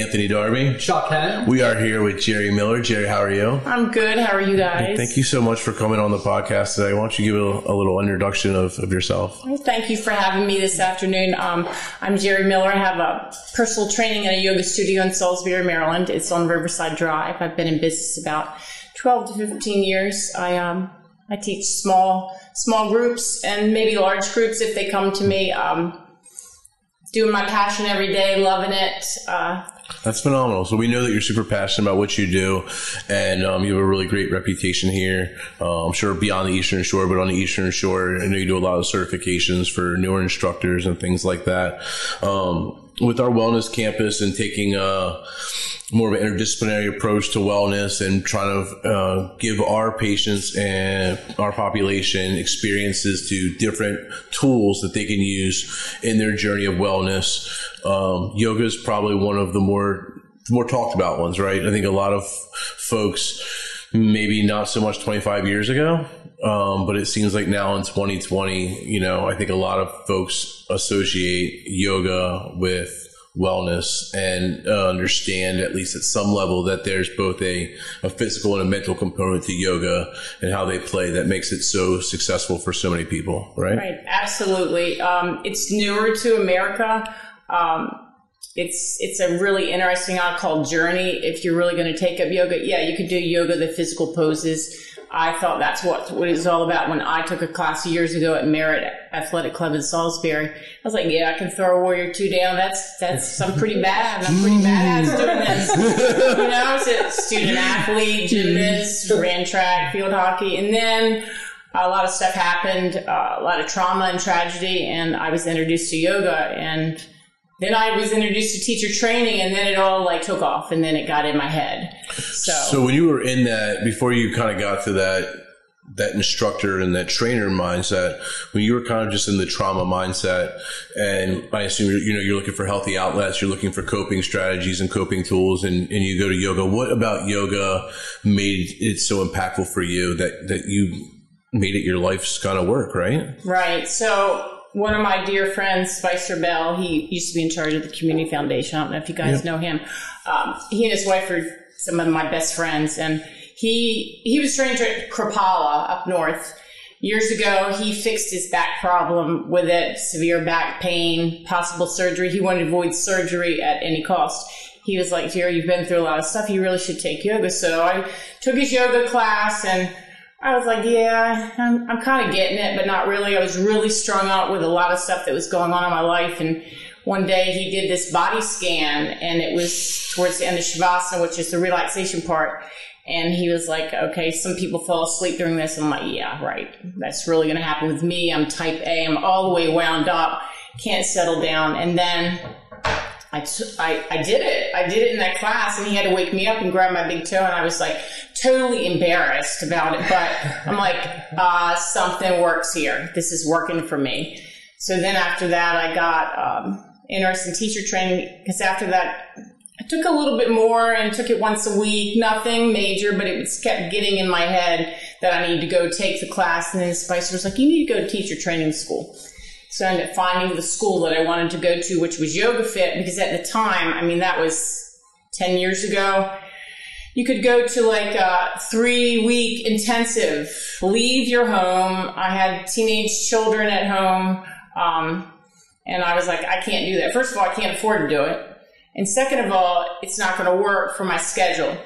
Anthony Darby. Shaw Ken. We are here with Jerry Miller. Jerry, how are you? I'm good. How are you guys? Thank you so much for coming on the podcast today. Why don't you give a, a little introduction of, of yourself? Well, thank you for having me this afternoon. Um, I'm Jerry Miller. I have a personal training in a yoga studio in Salisbury, Maryland. It's on Riverside Drive. I've been in business about 12 to 15 years. I um, I teach small small groups and maybe large groups if they come to me. Um, doing my passion every day, loving it. Uh, that's phenomenal. So we know that you're super passionate about what you do, and um, you have a really great reputation here. Uh, I'm sure beyond the Eastern Shore, but on the Eastern Shore, I know you do a lot of certifications for newer instructors and things like that. Um, with our wellness campus and taking a more of an interdisciplinary approach to wellness and trying to uh, give our patients and our population experiences to different tools that they can use in their journey of wellness. Um, yoga is probably one of the more more talked about ones, right? I think a lot of folks, maybe not so much 25 years ago, um, but it seems like now in 2020, you know, I think a lot of folks associate yoga with wellness and uh, understand at least at some level that there's both a, a physical and a mental component to yoga and how they play that makes it so successful for so many people right? Right. Absolutely. Um, it's newer to america. Um, it's it's a really interesting i call journey if you're really going to take up yoga yeah you could do yoga the physical poses I thought that's what, what it was all about when I took a class years ago at Merritt Athletic Club in Salisbury. I was like, yeah, I can throw a warrior two down. That's, that's, I'm pretty bad. I'm pretty bad at doing this. you know, I was a student athlete, gymnast, ran track, field hockey. And then a lot of stuff happened, uh, a lot of trauma and tragedy. And I was introduced to yoga and then I was introduced to teacher training, and then it all like took off, and then it got in my head. So, so when you were in that, before you kind of got to that that instructor and that trainer mindset, when you were kind of just in the trauma mindset, and I assume you're, you know you're looking for healthy outlets, you're looking for coping strategies and coping tools, and, and you go to yoga. What about yoga made it so impactful for you that that you made it your life's kind of work, right? Right. So one of my dear friends, Spicer Bell, he used to be in charge of the Community Foundation. I don't know if you guys yep. know him. Um, he and his wife are some of my best friends, and he he was trained at Kripalu up north. Years ago, he fixed his back problem with it, severe back pain, possible surgery. He wanted to avoid surgery at any cost. He was like, Jerry, you've been through a lot of stuff. You really should take yoga. So I took his yoga class and I was like, yeah, I'm, I'm kind of getting it, but not really. I was really strung out with a lot of stuff that was going on in my life. And one day he did this body scan and it was towards the end of Shavasana, which is the relaxation part. And he was like, okay, some people fall asleep during this. I'm like, yeah, right. That's really going to happen with me. I'm type A. I'm all the way wound up. Can't settle down. And then I, t- I, I did it. I did it in that class, and he had to wake me up and grab my big toe, and I was like totally embarrassed about it. But I'm like, uh, something works here. This is working for me. So then after that, I got um, interested in teacher training because after that, I took a little bit more and took it once a week. Nothing major, but it was kept getting in my head that I need to go take the class. And then Spicer was like, "You need to go to teacher training school." So I ended up finding the school that I wanted to go to, which was Yoga Fit, because at the time, I mean, that was 10 years ago. You could go to like a three week intensive, leave your home. I had teenage children at home. Um, and I was like, I can't do that. First of all, I can't afford to do it. And second of all, it's not going to work for my schedule.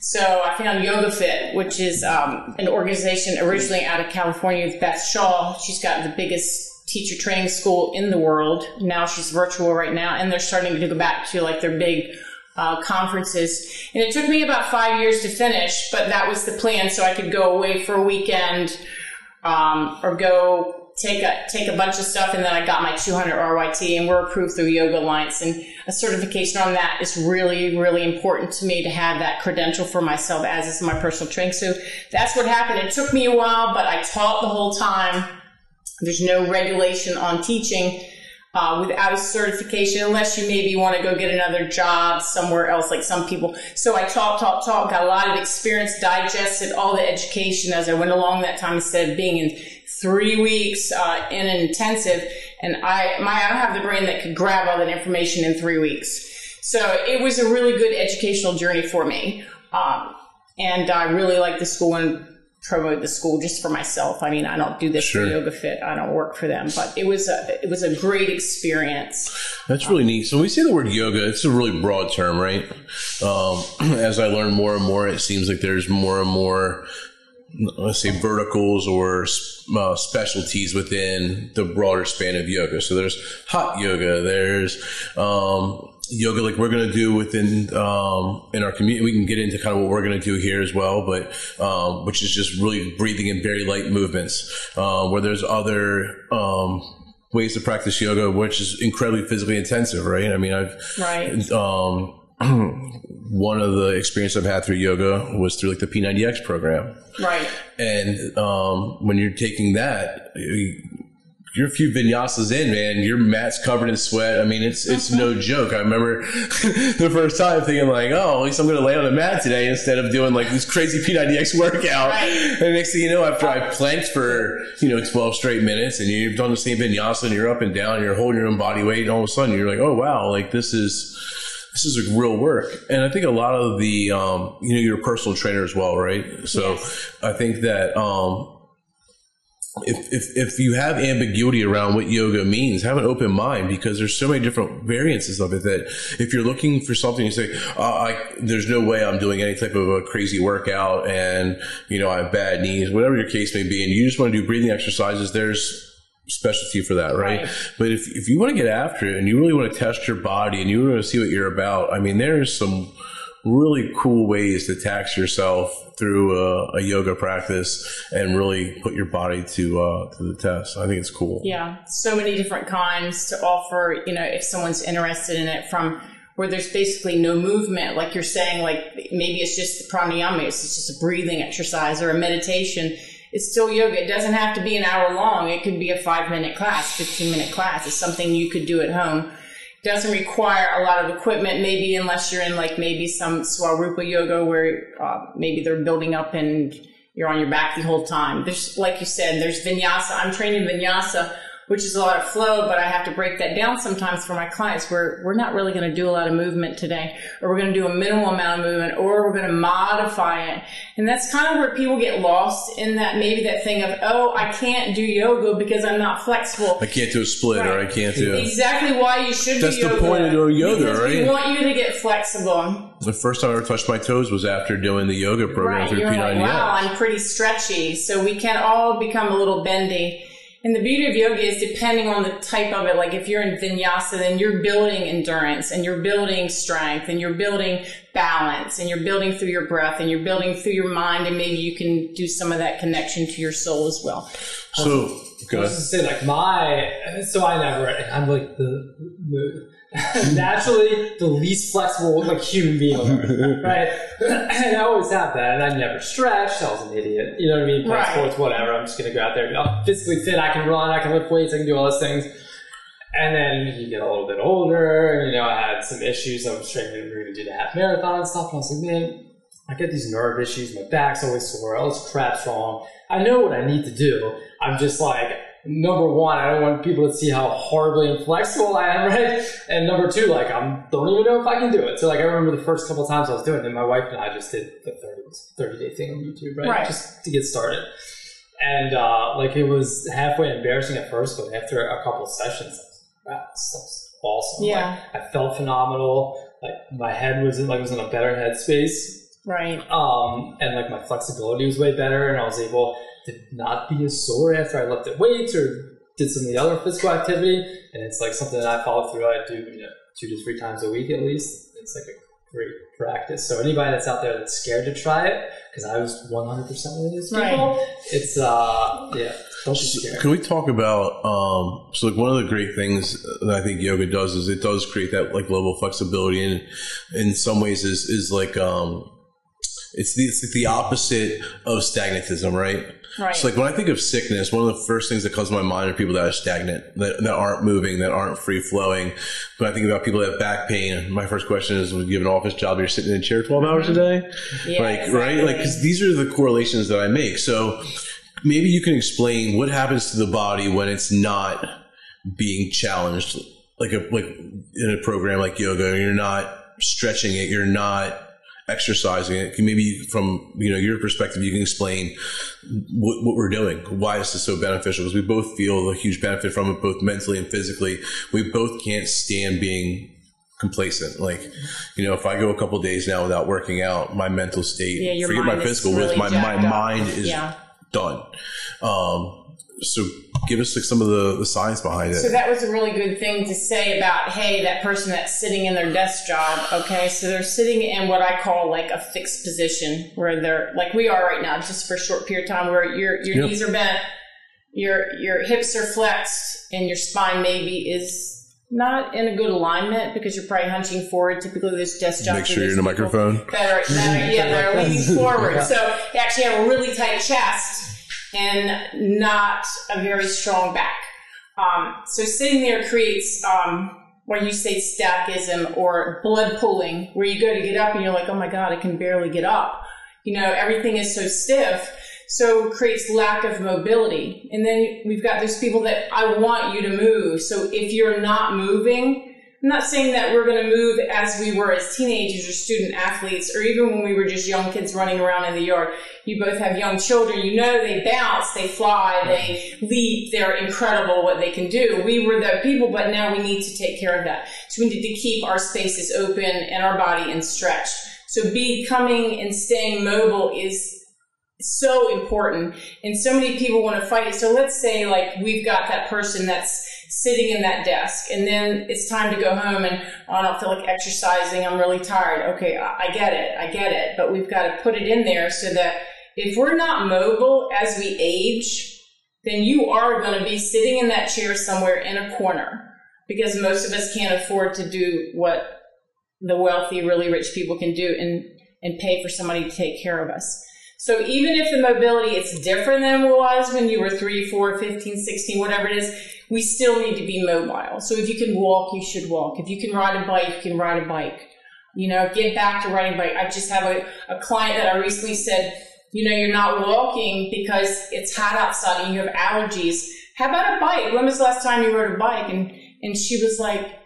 So I found Yoga Fit, which is um, an organization originally out of California with Beth Shaw. She's got the biggest teacher training school in the world. Now she's virtual right now, and they're starting to go back to like their big uh, conferences. And it took me about five years to finish, but that was the plan, so I could go away for a weekend um, or go take a take a bunch of stuff, and then I got my 200 RYT, and we're approved through Yoga Alliance, and a certification on that is really really important to me to have that credential for myself as is my personal training. So that's what happened. It took me a while, but I taught the whole time there's no regulation on teaching uh, without a certification unless you maybe want to go get another job somewhere else, like some people. So I taught, taught, taught, got a lot of experience, digested all the education as I went along that time instead of being in three weeks uh, in an intensive. And I, my, I don't have the brain that could grab all that information in three weeks. So it was a really good educational journey for me. Um, and I really like the school and promote the school just for myself. I mean, I don't do this Sure. for Yoga Fit. I don't work for them, but it was a, it was a great experience. That's really neat. So when we say the word yoga, it's a really broad term, right? Um, as I learn more and more, it seems like there's more and more, let's say, verticals or uh, specialties within the broader span of yoga. So there's hot yoga. There's um, yoga like we're going to do within um, in our community. We can get into kind of what we're going to do here as well, but um, which is just really breathing in very light movements. Uh, where there's other um, ways to practice yoga, which is incredibly physically intensive, right? I mean, I've Right. um, one of the experience I've had through yoga was through like the P90X program, Right. and um, when you're taking that. You- You're a few vinyasas in, man. Your mat's covered in sweat. I mean, it's it's no joke. I remember the first time thinking like, "Oh, at least I'm going to lay on a mat today instead of doing like this crazy P90X workout." Right. And next thing you know, after I planked for you know 12 straight minutes, and you've done the same vinyasa, and you're up and down, and you're holding your own body weight, and all of a sudden you're like, "Oh wow, like this is." This is a real work, and I think a lot of the, um, you know, you're a personal trainer as well, right? So Yes. I think that um, if, if if you have ambiguity around what yoga means, have an open mind because there's so many different variances of it that if you're looking for something, you say, uh, I, "There's no way I'm doing any type of a crazy workout," and you know I have bad knees, whatever your case may be, and you just want to do breathing exercises. There's specialty for that, right? Right. But if if you want to get after it and you really want to test your body and you want to see what you're about, I mean, there's some really cool ways to tax yourself through a, a yoga practice and really put your body to uh, to the test. I think it's cool. Yeah, so many different kinds to offer, you know, if someone's interested in it from where there's basically no movement, like you're saying, like maybe it's just pranayama, it's just a breathing exercise or a meditation. It's still yoga. It doesn't have to be an hour long. It could be a five minute class, 15 minute class. It's something you could do at home. Doesn't require a lot of equipment, maybe unless you're in like maybe some Svaroopa yoga where uh, maybe they're building up and you're on your back the whole time. There's, like you said, there's vinyasa. I'm training vinyasa, which is a lot of flow, but I have to break that down sometimes for my clients where we're not really going to do a lot of movement today, or we're going to do a minimal amount of movement, or we're going to modify it. And that's kind of where people get lost in that maybe that thing of, oh, I can't do yoga because I'm not flexible. I can't do a split or I can't do. Exactly why you should That's do the point of doing yoga, because right? We want you to get flexible. The first time I ever touched my toes was after doing the yoga program Right. through You're like, P90X. wow, I'm pretty stretchy. So we can all become a little bendy. And the beauty of yoga is depending on the type of it. Like if you're in vinyasa, then you're building endurance and you're building strength and you're building balance and you're building through your breath and you're building through your mind. And maybe you can do some of that connection to your soul as well. So I was ahead. to say like my so I never I'm like the, the naturally the least flexible like human being on earth, right? and I always have that, and I never stretched. I was an idiot, you know what I mean? Play Right. sports, whatever. I'm just gonna go out there. I'm oh, physically fit. I can run. I can lift weights. I can do all those things. And then you get a little bit older, and you know I had some issues. I was training we were gonna do the half marathon and stuff. And I was like, man, I get these nerve issues. My back's always sore. All this crap's wrong. I know what I need to do. I'm just like, number one, I don't want people to see how horribly inflexible I am, right? And number two, like, I don't even know if I can do it. So, like, I remember the first couple times I was doing it, and my wife and I just did the 30, 30 day thing on YouTube, right? Right. Just to get started. And, uh, like, it was halfway embarrassing at first, but after a couple of sessions, I was like, wow, this stuff's awesome. Yeah. Like, I felt phenomenal. Like, my head was in, like, was in a better headspace Right. um, and like my flexibility was way better, and I was able to not be as sore after I lifted weights or did some of the other physical activity. And it's like something that I follow through. I do you know, two to three times a week at least. It's like a great practice. So anybody that's out there that's scared to try it, because I was 100 percent one of those people, it's uh yeah, don't be scared. Can we talk about um, so like one of the great things that I think yoga does is it does create that like level of flexibility and in some ways is is like um, it's the it's like the opposite of stagnatism, right? Right. So like when I think of sickness, one of the first things that comes to my mind are people that are stagnant, that, that aren't moving, that aren't free flowing. When I think about people that have back pain, my first question is, would you have an office job? You're sitting in a chair 12 hours a day? Yeah, like, exactly. right? Like, cause these are the correlations that I make. So maybe you can explain what happens to the body when it's not being challenged like a like in a program like yoga, you're not stretching it, you're not exercising it. Can maybe from you know your perspective, you can explain what, what we're doing. Why is this so beneficial? Because we both feel a huge benefit from it, both mentally and physically. We both can't stand being complacent. Like, you know, if I go a couple days now without working out, my mental state, Yeah, forget my physical, really my, my up. mind is Yeah. done. Um, so give us like some of the, the science behind it. So that was a really good thing to say about, hey, that person that's sitting in their desk job. Okay, so they're sitting in what I call like a fixed position, where they're like we are right now, just for a short period of time, where your your Yep. knees are bent, your your hips are flexed, and your spine maybe is not in a good alignment because you're probably hunching forward. Typically, those desk jobs. Make are sure you're in the microphone. That are, that are yeah, that are leaning forward. Yeah. So you actually have a really tight chest and not a very strong back. Um, so sitting there creates um, you say stackism or blood pooling, where you go to get up and you're like, oh my god, I can barely get up. You know, everything is so stiff, so creates lack of mobility. And then we've got those people that I want you to move. So if you're not moving, I'm not saying that we're going to move as we were as teenagers or student athletes, or even when we were just young kids running around in the yard. You both have young children. You know they bounce, they fly, they leap. They're incredible what they can do. We were the people, but now we need to take care of that. So we need to keep our spaces open and our body and stretched. So becoming and staying mobile is so important and so many people want to fight it so let's say like we've got that person that's sitting in that desk and then it's time to go home and oh, i don't feel like exercising i'm really tired. Okay I, get it i get it but we've got to put it in there so that if we're not mobile as we age then you are going to be sitting in that chair somewhere in a corner because most of us can't afford to do what the wealthy really rich people can do and and pay for somebody to take care of us. So even if the mobility is different than it was when you were 3, 4, 15, 16, whatever it is, we still need to be mobile. So if you can walk, you should walk. If you can ride a bike, you can ride a bike. You know, get back to riding bike. I just have a, a client that I recently said, you know, you're not walking because it's hot outside and you have allergies. How about a bike? When was the last time you rode a bike? And, and she was like,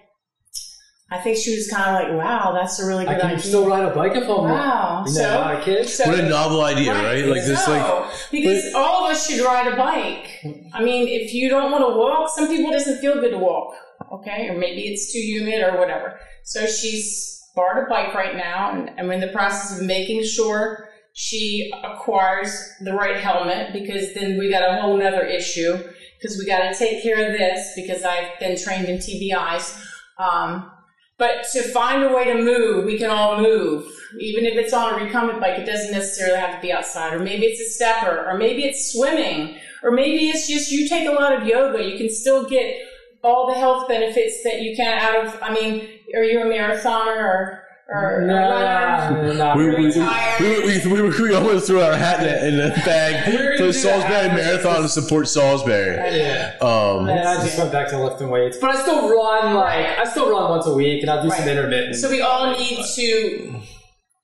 I think she was kind of like, wow, that's a really I good can idea. still ride a bike if I'm Wow. you know, So- not a kid. so- what a novel idea, right? Like this, like because all of us should ride a bike. I mean, if you don't want to walk, some people doesn't feel good to walk, okay, or maybe it's too humid or whatever. So she's borrowed a bike right now, and I'm in the process of making sure she acquires the right helmet because then we got a whole nother issue because we got to take care of this because I've been trained in TBIs. Um, but to find a way to move, we can all move. Even if it's on a recumbent bike, it doesn't necessarily have to be outside. Or maybe it's a stepper, or maybe it's swimming, or maybe it's just you take a lot of yoga. You can still get all the health benefits that you can out of. I mean, are you a marathoner or or No, a runner? not we, we, we, we, we, we almost threw our hat in the, in the bag We were gonna for the Salisbury that. Marathon to support Salisbury. Yeah. Um, And I just went back to lifting weights, but I still run like I still run once a week, and I'll do some intermittent. So we all need to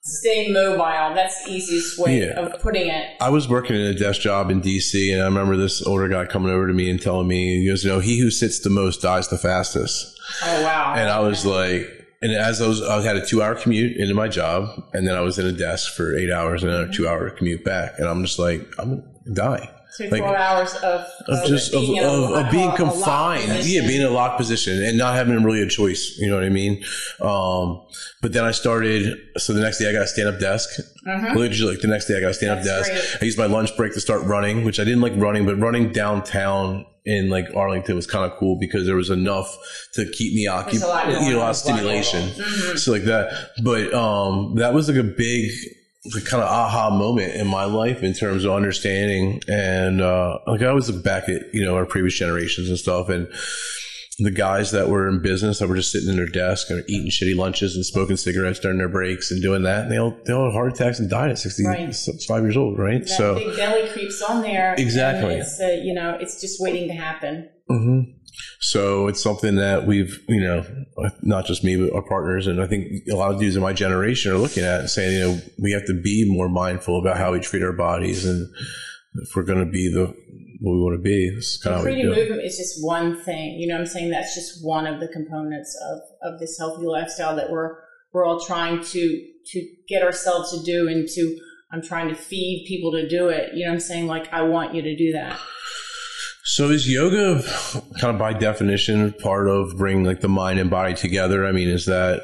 stay mobile. That's the easiest way Yeah. of putting it. I was working in a desk job in DC, and I remember this older guy coming over to me and telling me, he goes, "You know, he who sits the most dies the fastest." Oh wow! And I was like, and as I was, I had a two-hour commute into my job, and then I was in a desk for eight hours, and then a two-hour commute back, and I'm just like, I'm gonna die. So like- four hours of, Of just of, being of, of being confined, yeah, being in a locked position and not having really a choice. You know what I mean? Um, but then I started. So the next day I got a stand up desk. Literally, like the next day I got a stand up desk. great. I used my lunch break to start running, which I didn't like running, but running downtown in like Arlington was kind of cool because there was enough to keep me There's a lot occupied, you know, a lot of stimulation. Mm-hmm. So like that. But um, that was like a big like kind of aha moment in my life in terms of understanding and uh, like I always look back at you know our previous generations and stuff and the guys that were in business that were just sitting in their desk and eating shitty lunches and smoking cigarettes during their breaks and doing that and they all they all had heart attacks and died at 65 Right. years old right that so big belly creeps on there. and Exactly. It's, uh, you know, it's just waiting to happen. hmm So it's something that we've, you know, not just me, but our partners, and I think a lot of dudes in my generation are looking at and saying, you know, we have to be more mindful about how we treat our bodies, and if we're going to be the what we want to be. This is kind of Freedom movement is just one thing. You know what I'm saying? That's just one of the components of, of this healthy lifestyle that we're we're all trying to to get ourselves to do and to I'm trying to feed people to do it. You know what I'm saying? Like I want you to do that. So is yoga kind of by definition part of bringing like the mind and body together? I mean, is that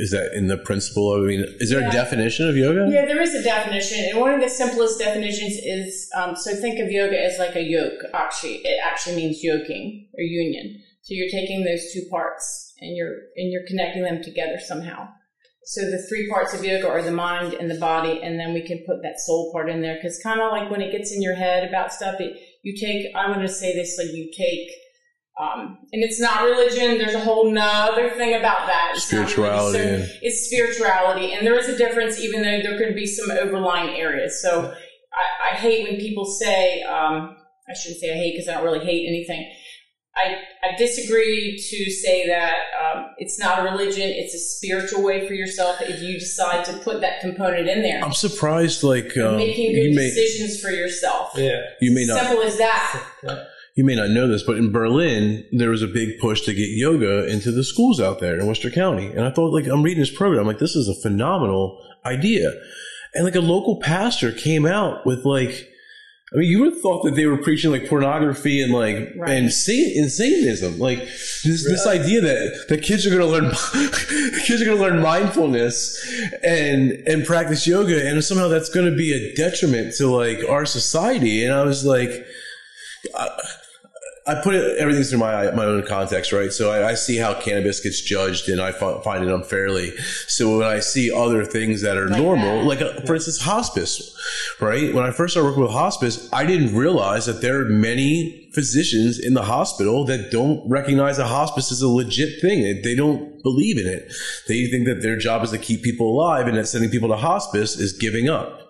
is that in the principle? Of, I mean, is there Yeah. a definition of yoga? Yeah, there is a definition, and one of the simplest definitions is um, so think of yoga as like a yoke. Actually, it actually means yoking or union. So you're taking those two parts and you're and you're connecting them together somehow. So the three parts of yoga are the mind and the body, and then we can put that soul part in there because kind of like when it gets in your head about stuff, it, you take. I'm going to say this like you take. Um, and it's not religion. There's a whole nother thing about that. It's. Spirituality So it's spirituality, and there is a difference, even though there could be some overlying areas. So I, I hate when people say, um, I shouldn't say I hate because I don't really hate anything. I, I disagree to say that um, it's not a religion; it's a spiritual way for yourself. If you decide to put that component in there, I'm surprised. Like um, making good you may decisions for yourself. Yeah. you may not Simple as that. you may not know this, but in Berlin there was a big push to get yoga into the schools out there in Worcester County. And I thought, like, I'm reading this program, I'm like, this is a phenomenal idea. And like a local pastor came out with like. I mean, you would have thought that they were preaching like pornography and like Right. and sa- and Satanism, like this this idea that that kids are going to learn kids are going to learn mindfulness and and practice yoga, and somehow that's going to be a detriment to like our society. And I was like, I put it, everything through my my own context, right? So I, I see how cannabis gets judged, and I find it unfairly. So when I see other things that are Like normal, that. like uh for instance, hospice, right? When I first started working with hospice, I didn't realize that there are many physicians in the hospital that don't recognize a hospice as a legit thing. They- don't believe in it. They think that their job is to keep people alive, and that sending people to hospice is giving up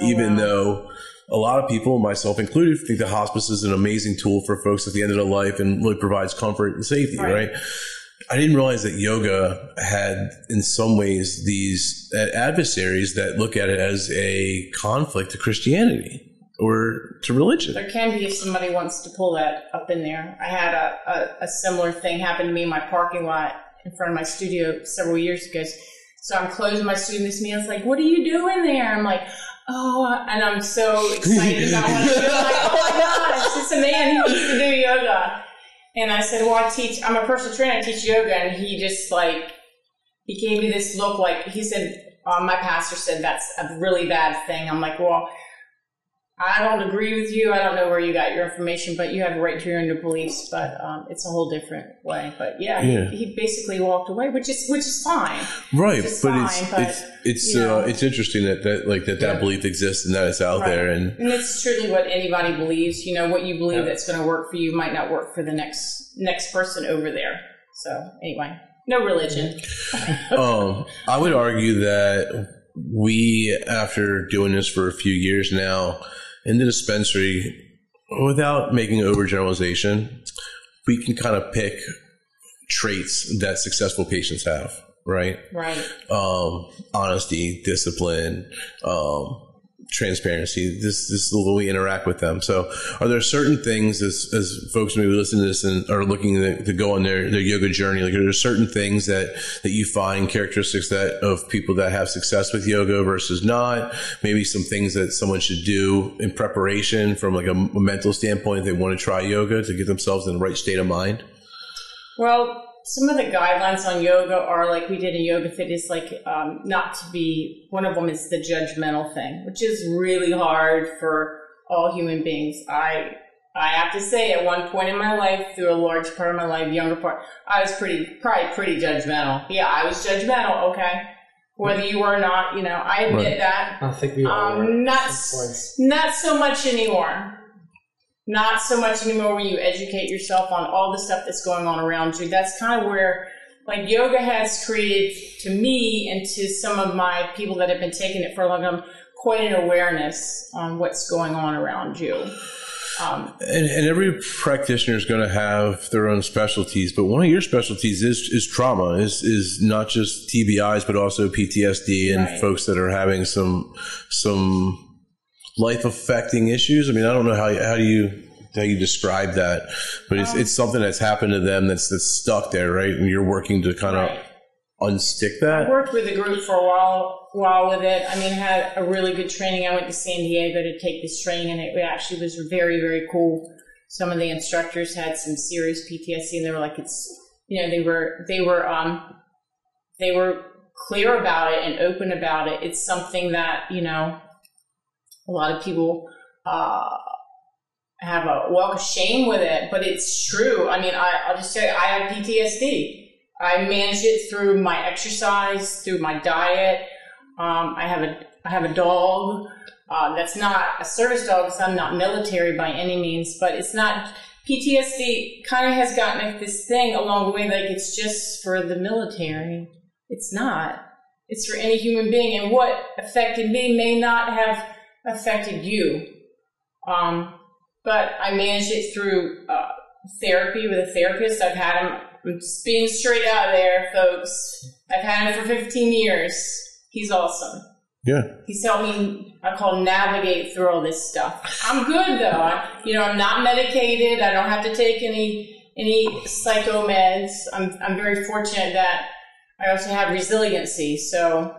even wow. though a lot of people, myself included, think that hospice is an amazing tool for folks at the end of their life and really provides comfort and safety, right? Right. I didn't realize that yoga had, in some ways, these adversaries that look at it as a conflict to Christianity or to religion. There can be if somebody wants to pull that up in there. I had a, a, a similar thing happen to me in my parking lot in front of my studio several years ago. So I'm closing my studio this meeting. It's like, what are you doing there? I'm like, oh, and I'm so excited about what I'm. Like, oh my gosh, it's a man who wants to do yoga. And I said, well, I teach, I'm a personal trainer, I teach yoga. And he just like, he gave me this look like, he said, um, my pastor said that's a really bad thing. I'm like, well, I don't agree with you. I don't know where you got your information, but you have a right to your own beliefs. But um, it's a whole different way. But yeah, Yeah. He, he basically walked away, which is which is fine. right It's but fine, it's but, it's it's you know. uh, it's interesting that that like that that Yeah. belief exists and that it's out Right. there and And it's truly what anybody believes. You know, what you believe Yeah. that's going to work for you might not work for the next next person over there. So anyway, no religion. um, I would argue that we, after doing this for a few years now, in the dispensary, without making overgeneralization, we can kind of pick traits that successful patients have, right? Right. Um, honesty, discipline, um, transparency. This, this is the way we interact with them. So, are there certain things as, as folks maybe listen to this and are looking to, to go on their, their yoga journey? Like, are there certain things that, that you find characteristics that of people that have success with yoga versus not? Maybe some things that someone should do in preparation from like a, a mental standpoint if they want to try yoga to get themselves in the right state of mind? Well, some of the guidelines on yoga are like we did in yoga fitness, like um, not to be. One of them is the judgmental thing, which is really hard for all human beings. I I have to say, at one point in my life, through a large part of my life, younger part, I was pretty probably pretty judgmental. Yeah, I was judgmental. Okay, whether you were or not, you know, I admit Right. that. I think we all were Um, not at some points. not so much anymore. Not so much anymore when you educate yourself on all the stuff that's going on around you. That's kind of where, like, yoga has created to me and to some of my people that have been taking it for a long time quite an awareness on what's going on around you. Um, And, and every practitioner is going to have their own specialties, but one of your specialties is is trauma. is is not just TBIs, but also PTSD and Right. folks that are having some some life affecting issues. I mean, I don't know how how do you how you describe that, but it's it's something that's happened to them that's that's stuck there, right? And you're working to kind of Right. unstick that. I worked with a group for a while, while with it. I mean, had a really good training. I went to San Diego to take this training, and it actually was very, very cool. Some of the instructors had some serious PTSD, and they were like, "It's you know, they were they were um they were clear about it and open about it. It's something that you know a lot of people." Uh, have a walk of shame with it, but it's true. I mean, I, I'll just tell you, I have PTSD. I manage it through my exercise, through my diet. Um, I have a I have a dog uh, that's not a service dog because I'm not military by any means, but it's not PTSD. Kind of has gotten like this thing along the way, like it's just for the military. It's not. It's for any human being, and what affected me may not have affected you. Um, but I managed it through uh, therapy with a therapist. I've had him. I'm just being straight out there, folks. I've had him for 15 years. He's awesome. Yeah. He's helped me. I call navigate through all this stuff. I'm good though. I, you know, I'm not medicated. I don't have to take any any psycho meds. I'm I'm very fortunate that I also have resiliency. So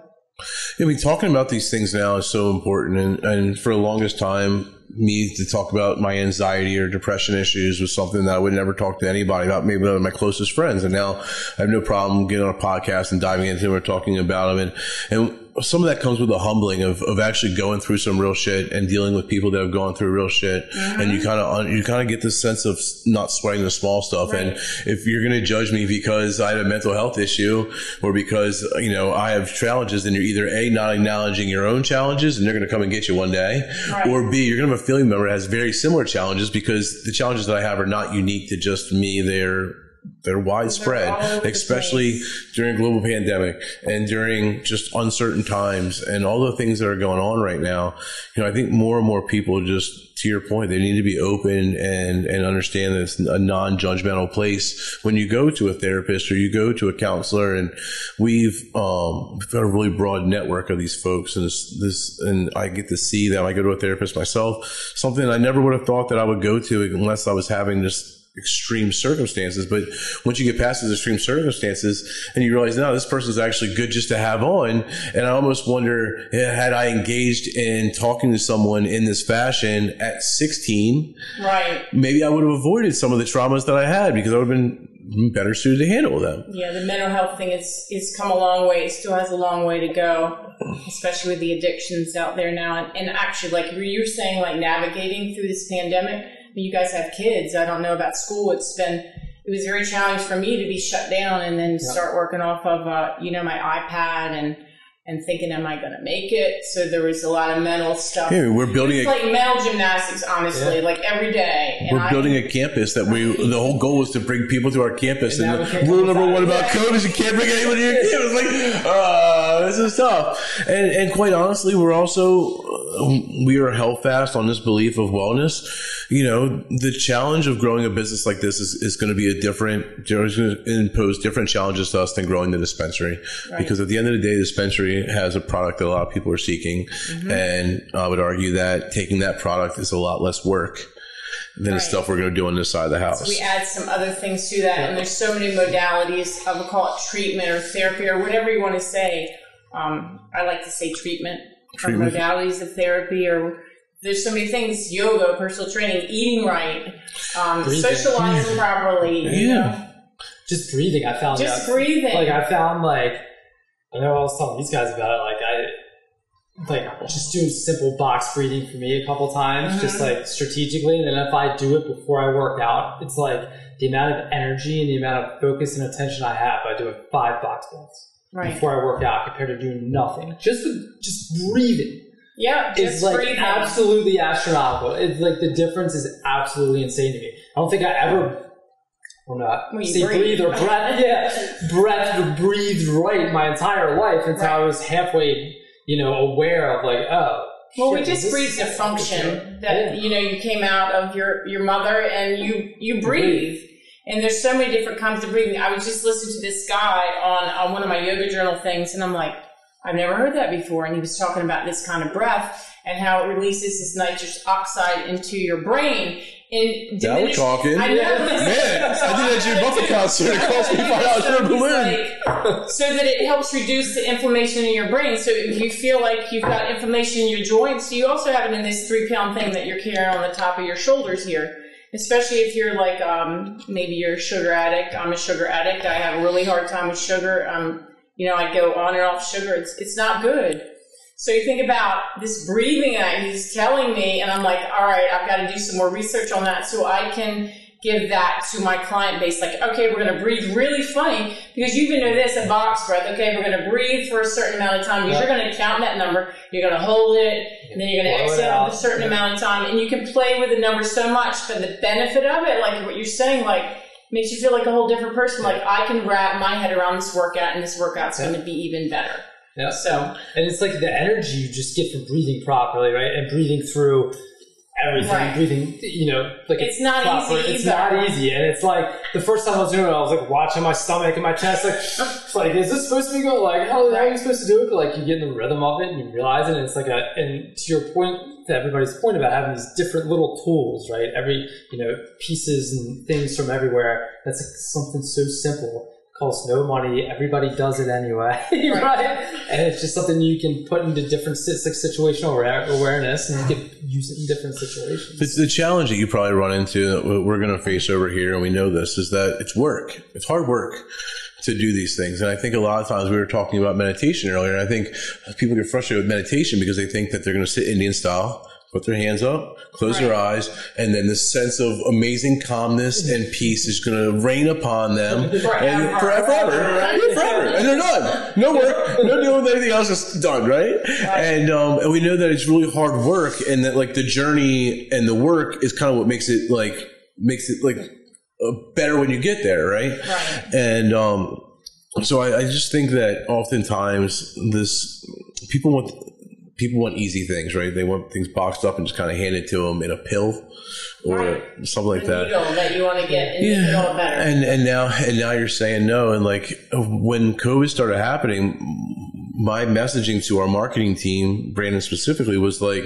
I mean, talking about these things now is so important, and, and for the longest time, me to talk about my anxiety or depression issues was something that I would never talk to anybody about, maybe of my closest friends. And now I have no problem getting on a podcast and diving into it or talking about them. And, and some of that comes with the humbling of, of actually going through some real shit and dealing with people that have gone through real shit. And you mm-hmm. kind of, you kind of get this sense of not sweating the small stuff. And if you're going to judge me because I have a mental health issue or because, you know, I have challenges, then you're either A, not acknowledging your own challenges and they're going to come and get you one day, Right. or B, you're going to have a family member that has very similar challenges because the challenges that I have are not unique to just me. They're, they're widespread, all over the especially during global pandemic and during just uncertain times and all the things that are going on right now. You know, I think more and more people just, to your point, they need to be open and, and understand that it's a non-judgmental place when you go to a therapist or you go to a counselor. And we've, um, we've got a really broad network of these folks and this, this, and I get to see them. I go to a therapist myself, something I never would have thought that I would go to unless I was having just extreme circumstances. But once you get past those extreme circumstances and you realize, no, this person's actually good just to have on. And I almost wonder, eh, had I engaged in talking to someone in this fashion at 16, right, maybe I would have avoided some of the traumas that I had because I would have been better suited to handle them. yeah, the mental health thing is is come a long way. It still has a long way to go, especially with the addictions out there now. And, and actually, like you were saying, like navigating through this pandemic. You guys have kids. I don't know about school. It's been it was very challenging for me to be shut down and then start working off of uh, you know my iPad and and thinking, am I going to make it? So there was a lot of mental stuff. Yeah, we're building a like mental gymnastics, honestly, Yeah. like every day. And we're I- building a campus that we the whole goal was to bring people to our campus And and, rule number one about Yeah. COVID is you can't bring anyone to your campus like uh this is tough and and quite honestly we're also we are held fast on this belief of wellness you know the challenge of growing a business like this is, is going to be a different it's going to impose different challenges to us than growing the dispensary because at the end of the day the dispensary has a product that a lot of people are seeking Mm-hmm. and i would argue that taking that product is a lot less work than the stuff we're going to do on this side of the house. we add some other things to that, and there's so many modalities. I would call it treatment or therapy or whatever you want to say. Um, I like to say treatment, Treatment. or modalities of therapy, or there's so many things: yoga, personal training, eating right, um, socializing properly. You Yeah. know? Just breathing, I found Just breathing. Like I found like I know I was telling these guys about it. Like I like just doing simple box breathing for me a couple times, just Mm-hmm. like strategically. And then if I do it before I work out, it's like the amount of energy and the amount of focus and attention I have by doing five box breaths Right. before I work out compared to doing nothing. Just just breathing. Yeah, It's like breathing. absolutely astronomical. It's like the difference is absolutely insane to me. I don't think I ever, or not, you say breathe. breathe or breath, yeah, breath or breathed right my entire life until I was halfway, you know, aware of like, oh. Well, we just breathe the function that Yeah. you know you came out of your your mother and you you breathe. And there's so many different kinds of breathing. I was just listening to this guy on on one of my yoga journal things, and I'm like, I've never heard that before. And he was talking about this kind of breath and how it releases this nitrous oxide into your brain. And Now we're talking. I know. Man, I did that Jimmy Buffett concert. It cost me five dollars for a balloon. Like, so that it helps reduce the inflammation in your brain. So if you feel like you've got inflammation in your joints, you also have it in this three pound thing that you're carrying on the top of your shoulders here. Especially if you're like, um, maybe you're a sugar addict. I'm a sugar addict. I have a really hard time with sugar. Um, you know, I go on and off sugar. It's, it's not good. So you think about this breathing that he's telling me, and I'm like, all right, I've got to do some more research on that so I can give that to my client base. Like, okay, we're going to breathe really funny because you even know this a box breath. Okay, we're going to breathe for a certain amount of time. You're going to count that number. You're going to hold it, and then you're going to exhale a certain amount of time, and you can play with the number so much. But the benefit of it, like what you're saying, like makes you feel like a whole different person. Like I can wrap my head around this workout, and this workout's going to be even better. Yeah. So And it's like the energy you just get from breathing properly, right? And breathing through everything, Right. breathing, you know, like It's not proper. easy It's either. not easy, and it's like the first time I was doing it, I was like watching my stomach and my chest, like, it's like, is this supposed to be going? Like, how, how are you supposed to do it? But like, you get in the rhythm of it, and you realize it, and it's like a. And to your point, to everybody's point about having these different little tools, right? Every you know pieces and things from everywhere. That's like something so simple. Costs no money. Everybody does it anyway, right? And it's just something you can put into different si- like situational awareness, and you can use it in different situations. The, the challenge that you probably run into that we- we're going to face over here, and we know this, is that it's work. It's hard work to do these things. And I think a lot of times we were talking about meditation earlier, and I think people get frustrated with meditation because they think that they're going to sit Indian style, put their hands up, close their eyes, and then this sense of amazing calmness and peace is going to rain upon them and Forever. forever, forever, forever, and they're done. No work, no dealing with anything else. It's done, right? And um, and we know that it's really hard work, and that like the journey and the work is kind of what makes it like makes it like uh, better when you get there, right? Right. And um, so I, I just think that oftentimes this people want people want easy things, right? They want things boxed up and just kind of handed to them in a pill or Right. something like that. needle that you want to get and make it all better. And and now and now you're saying no. And like when COVID started happening, my messaging to our marketing team, Brandon specifically, was like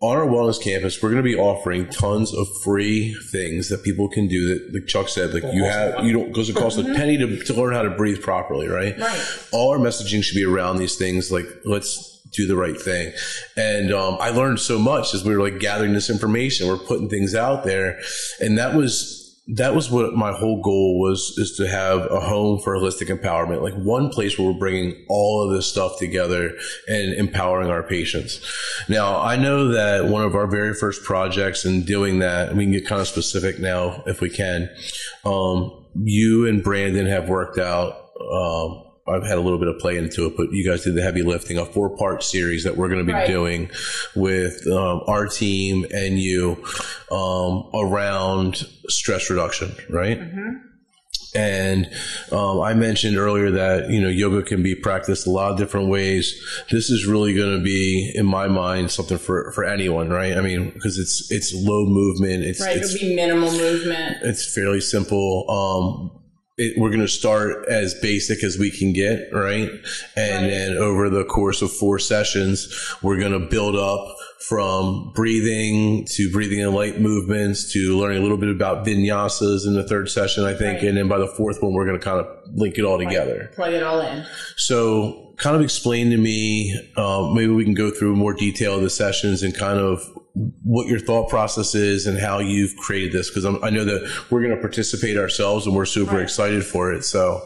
on our wellness campus, we're going to be offering tons of free things that people can do. That like Chuck said, like you have you don't because it costs a mm-hmm. penny to, to learn how to breathe properly, right? Right. All our messaging should be around these things. Like let's do the right thing. And um, I learned so much as we were like gathering this information. We're putting things out there, and that was that was what my whole goal was is to have a home for holistic empowerment like one place where we're bringing all of this stuff together and empowering our patients now i know that one of our very first projects in doing that we can get kind of specific now if we can um, you and brandon have worked out um, I've had a little bit of play into it, but you guys did the heavy lifting, a four part series that we're going to be Right. doing with um, our team and you um, around stress reduction, right? And um, I mentioned earlier that you know yoga can be practiced a lot of different ways. This is really going to be, in my mind, something for for anyone, right? I mean, because it's it's low movement, it's right. it's It'll be minimal movement. it's fairly simple. Um, it, we're going to start as basic as we can get, right? And Right. then over the course of four sessions, we're going to build up from breathing to breathing and light movements to learning a little bit about vinyasas in the third session, I think. Right. And then by the fourth one, we're going to kind of link it all together. Plug it all in. So, kind of explain to me, uh, maybe we can go through more detail of the sessions and kind of what your thought process is and how you've created this. Because I know that we're going to participate ourselves and we're super Right. excited for it. So,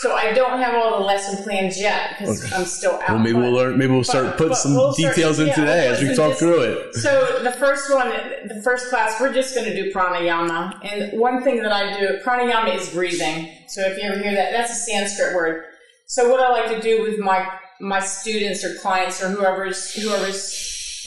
So I don't have all the lesson plans yet because I'm still out. well, maybe but- we'll learn. Maybe we'll start but- putting but some we'll start- details in yeah, today as we talk this- through it. So the first one, the first class, we're just going to do pranayama. And one thing that I do, pranayama is breathing. So if you ever hear that, that's a Sanskrit word. So what I like to do with my my students or clients or whoever's whoever's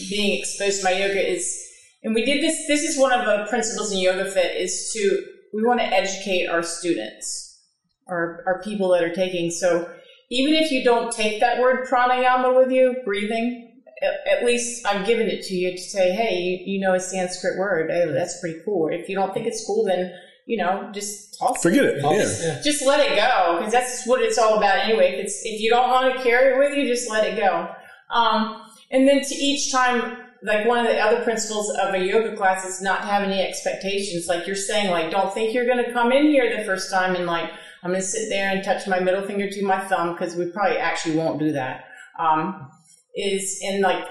being exposed to my yoga is, and we did this. This is one of the principles in Yoga Fit is to we want to educate our students or our people that are taking. So even if you don't take that word pranayama with you, breathing, at, at least I'm giving it to you to say, hey, you, you know a Sanskrit word. Oh, that's pretty cool. If you don't think it's cool, then you know, just toss Forget it. Oh, Yeah. just let it go because that's what it's all about anyway. If it's if you don't want to carry it with you, just let it go. Um, and then to each time, like one of the other principles of a yoga class is not to have any expectations. Like you're saying, like don't think you're going to come in here the first time and like I'm going to sit there and touch my middle finger to my thumb because we probably actually won't do that. Um, is in like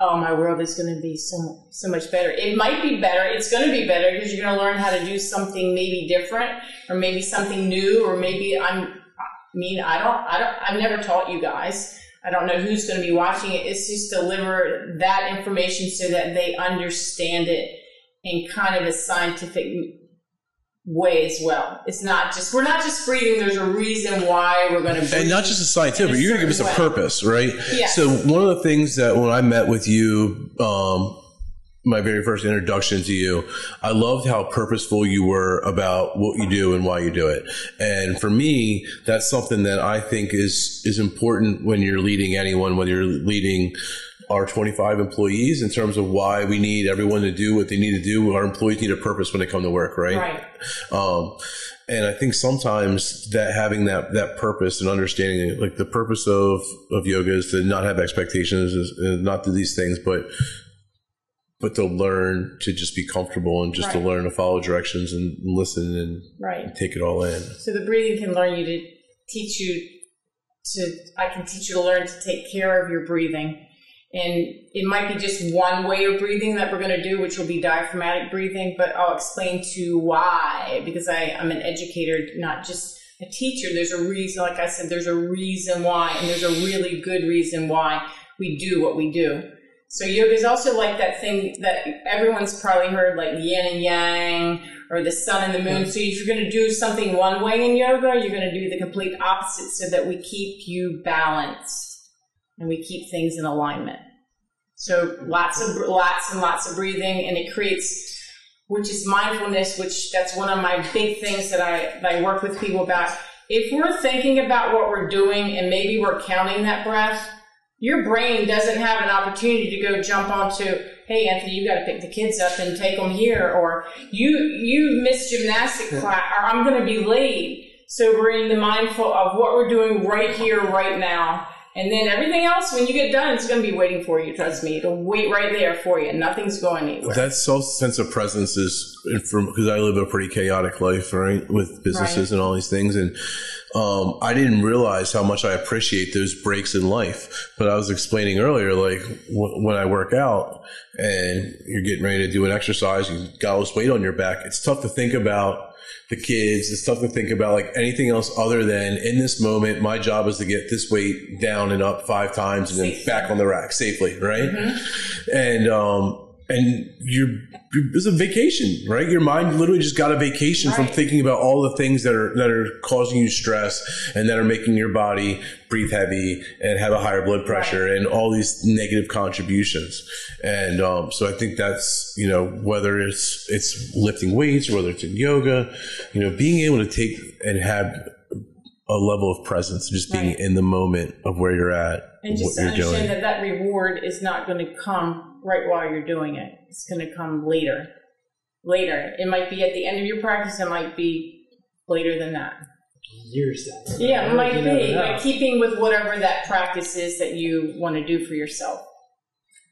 oh my world is going to be so so much better it might be better it's going to be better because you're going to learn how to do something maybe different or maybe something new or maybe i'm i mean i don't i don't i've never taught you guys i don't know who's going to be watching it it's just deliver that information so that they understand it in kind of a scientific way as well it's not just we're not just breathing there's a reason why we're going to And not just a scientific, a but you're going to give us a purpose, right? Yeah. So one of the things that when I met with you, um, my very first introduction to you, I loved how purposeful you were about what you do and why you do it. And for me, that's something that I think is is important when you're leading anyone, whether you're leading our 25 employees in terms of why we need everyone to do what they need to do. Our employees need a purpose when they come to work, right um, and I think sometimes that having that that purpose and understanding it, like the purpose of of yoga is to not have expectations, is, is not do these things, but but to learn to just be comfortable and just to learn to follow directions and listen and right take it all in. So the breathing can learn you to teach you to, I can teach you to learn to take care of your breathing. And it might be just one way of breathing that we're going to do, which will be diaphragmatic breathing, but I'll explain to you why, because I, I'm an educator, not just a teacher. There's a reason, like I said, there's a reason why, and there's a really good reason why we do what we do. So yoga is also like that thing that everyone's probably heard, like yin and yang, or the sun and the moon. So if you're going to do something one way in yoga, you're going to do the complete opposite, so that we keep you balanced and we keep things in alignment. So lots of lots and lots of breathing, and it creates, which is mindfulness. Which that's one of my big things that I that I work with people about. If we're thinking about what we're doing and maybe we're counting that breath, your brain doesn't have an opportunity to go jump onto, hey Anthony, you got to pick the kids up and take them here, or you you missed gymnastic class, or I'm going to be late. So we're in the mindful of what we're doing right here, right now. And then everything else, when you get done, it's going to be waiting for you. Trust me, it'll wait right there for you. Nothing's going anywhere. That sense of presence is from because I live a pretty chaotic life, right, with businesses Right. and all these things, and um, I didn't realize how much I appreciate those breaks in life. But I was explaining earlier, like w- when I work out and you're getting ready to do an exercise, you got all this weight on your back. It's tough to think about the kids. It's tough to think about like anything else other than in this moment, my job is to get this weight down and up five times and then Safely. back on the rack safely, right? Mm-hmm. And um, and you're it's a vacation, right? Your mind literally just got a vacation from thinking about all the things that are that are causing you stress and that are making your body breathe heavy and have a higher blood pressure and all these negative contributions. And um, so I think that's you know whether it's it's lifting weights or whether it's in yoga, you know, being able to take and have a level of presence, just being Right. in the moment of where you're at, and what just to you're doing. that that reward is not going to come right while you're doing it. It's going to come later. Later. It might be at the end of your practice. It might be later than that. Years down. the road. Yeah, it might You be. Like keeping with whatever that practice is that you want to do for yourself.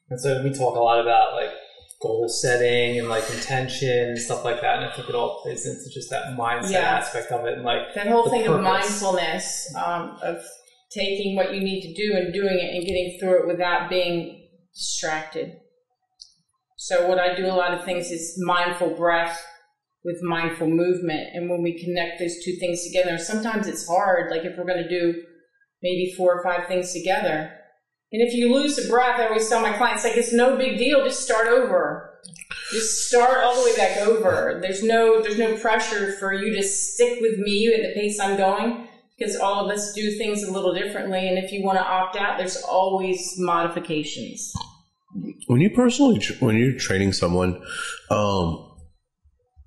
And so we talk a lot about like goal setting and like intention and stuff like that. And I think it all plays into just that mindset Yeah. aspect of it. And like, That whole thing of mindfulness, um, of taking what you need to do and doing it and getting through it without being distracted. So what I do a lot of things is mindful breath with mindful movement. And when we connect those two things together, sometimes it's hard. Like if we're going to do maybe four or five things together. And if you lose the breath, I always tell my clients, like, it's no big deal. Just start over. Just start all the way back over. There's no, there's no pressure for you to stick with me at the pace I'm going because all of us do things a little differently. And if you want to opt out, there's always modifications. When you personally, when you're training someone, um,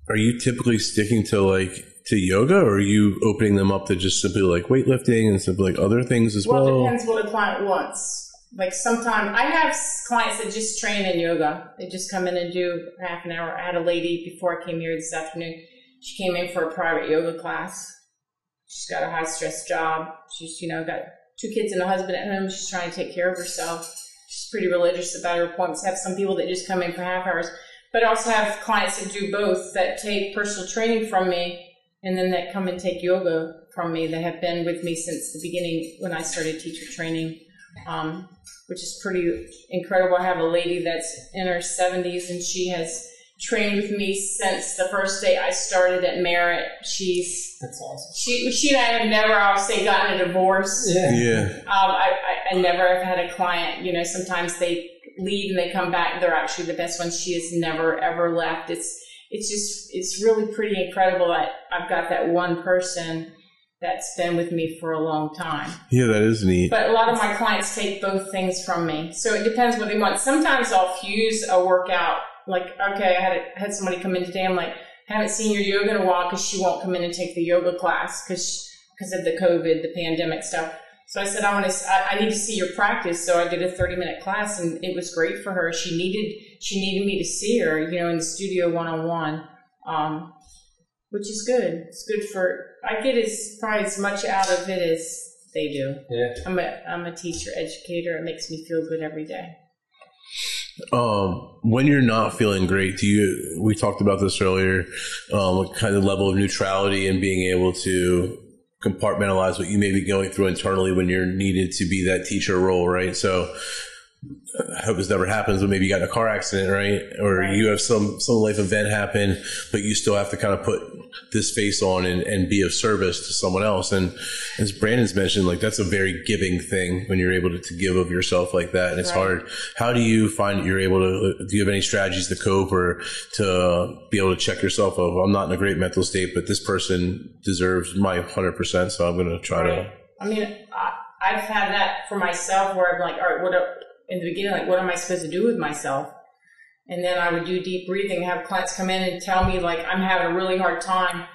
are you typically sticking to like to yoga, or are you opening them up to just simply like weightlifting and simply like other things as Well, well? it depends what a client wants. Like sometimes I have clients that just train in yoga. They just come in and do half an hour. I had a lady before I came here this afternoon. She came in for a private yoga class. She's got a high stress job. She's, you know, got two kids and a husband at home. She's trying to take care of herself. She's pretty religious about her appointments. Have some people that just come in for half hours, but I also have clients that do both that take personal training from me and then that come and take yoga from me that have been with me since the beginning when I started teacher training, um, which is pretty incredible. I have a lady that's in her 70s and she has trained with me since the first day I started at Merit. She's That's awesome. she she and I have never, I would say, gotten a divorce. Yeah. Yeah. Um, I, I, I never have had a client, you know, sometimes they leave and they come back. They're actually the best ones. She has never ever left. It's, it's just, it's really pretty incredible that I've got that one person that's been with me for a long time. Yeah, that is neat. But a lot of my clients take both things from me. So it depends what they want. Sometimes I'll fuse a workout. Like, okay, I had, had somebody come in today. I'm like, haven't seen your yoga in a while because she won't come in and take the yoga class because because of the COVID, the pandemic stuff. So I said, I want to, I, I need to see your practice. So I did a 30 minute class and it was great for her. She needed, she needed me to see her, you know, in the studio one on one. Um, which is good. It's good for, I get as probably as much out of it as they do. Yeah. I'm a, I'm a teacher, educator. It makes me feel good every day. Um, when you're not feeling great, do you? We talked about this earlier. Um, what kind of level of neutrality and being able to compartmentalize what you may be going through internally when you're needed to be that teacher role, right? So. I hope this never happens, but maybe you got in a car accident, right? Or Right. you have some some life event happen, but you still have to kind of put this face on and, and be of service to someone else. And as Brandon's mentioned, like that's a very giving thing when you're able to, to give of yourself like that. And it's Right. hard. How do you find you're able to, uh, do you have any strategies to cope or to be able to check yourself of, I'm not in a great mental state, but this person deserves my 100%. So I'm going to try to, I mean, I, I've had that for myself where I'm like, all right, what a, in the beginning, like, what am I supposed to do with myself? And then I would do deep breathing, have clients come in and tell me, like, I'm having a really hard time.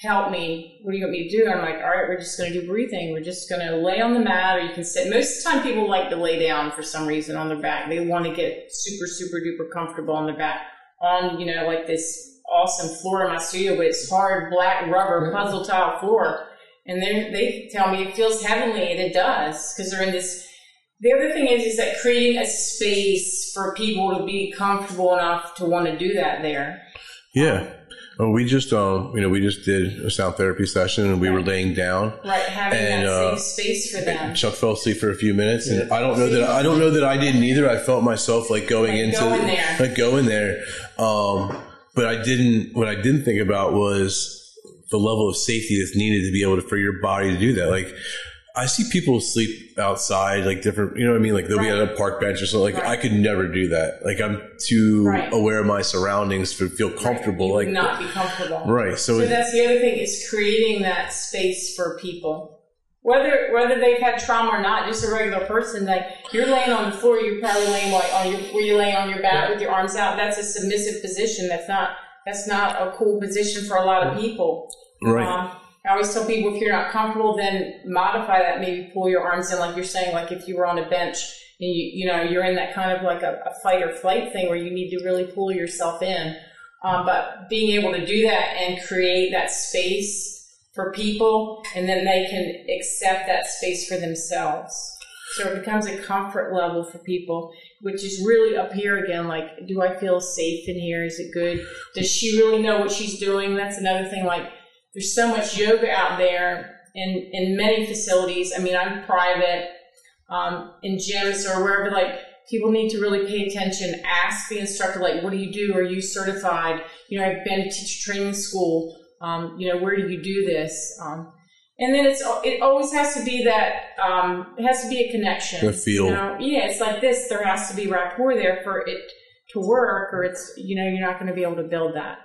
Help me. What do you want me to do? I'm like, all right, we're just going to do breathing. We're just going to lay on the mat or you can sit. Most of the time, people like to lay down for some reason on their back. They want to get super, super duper comfortable on their back on, you know, like this awesome floor in my studio, but it's hard black rubber mm-hmm. puzzle tile floor. And they they tell me it feels heavenly, and it does because they're in this. The other thing is, is that creating a space for people to be comfortable enough to want to do that there. yeah. Oh, we just, um, you know, we just did a sound therapy session and we were laying down. Right, having And, that uh, safe space for them. Chuck fell asleep for a few minutes, and I don't know that I don't know that I didn't either. I felt myself like going Like into going there. like going there, um, but I didn't. What I didn't think about was the level of safety that's needed to be able to for your body to do that. Like I see people sleep outside, like different. You know what I mean? Like they'll be Right. at a park bench or something. Like Right. I could never do that. Like I'm too Right. aware of my surroundings to feel comfortable. Like not be comfortable. right. So, So it- that's the other thing is creating that space for people. Whether whether they've had trauma or not, just a regular person, like you're laying on the floor, you're probably laying like on your where you lay on your back with your arms out. That's a submissive position. That's not that's not a cool position for a lot of people. right. Um, I always tell people if you're not comfortable, then modify that. Maybe pull your arms in, like you're saying, like if you were on a bench and you, you know, you're in that kind of like a, a fight or flight thing where you need to really pull yourself in. Um, but being able to do that and create that space for people, and then they can accept that space for themselves. So it becomes a comfort level for people, which is really up here again. Like, do I feel safe in here? Is it good? Does she really know what she's doing? That's another thing. Like, there's so much yoga out there in, in many facilities. I mean, I'm private, um, in gyms or wherever, like, people need to really pay attention. Ask the instructor, like, what do you do? Are you certified? You know, I've been to teacher training school. Um, you know, where do you do this? Um, and then it's it always has to be that um, it has to be a connection. A feel. You know? Yeah, it's like this. There has to be rapport there for it to work, or it's you know you're not going to be able to build that.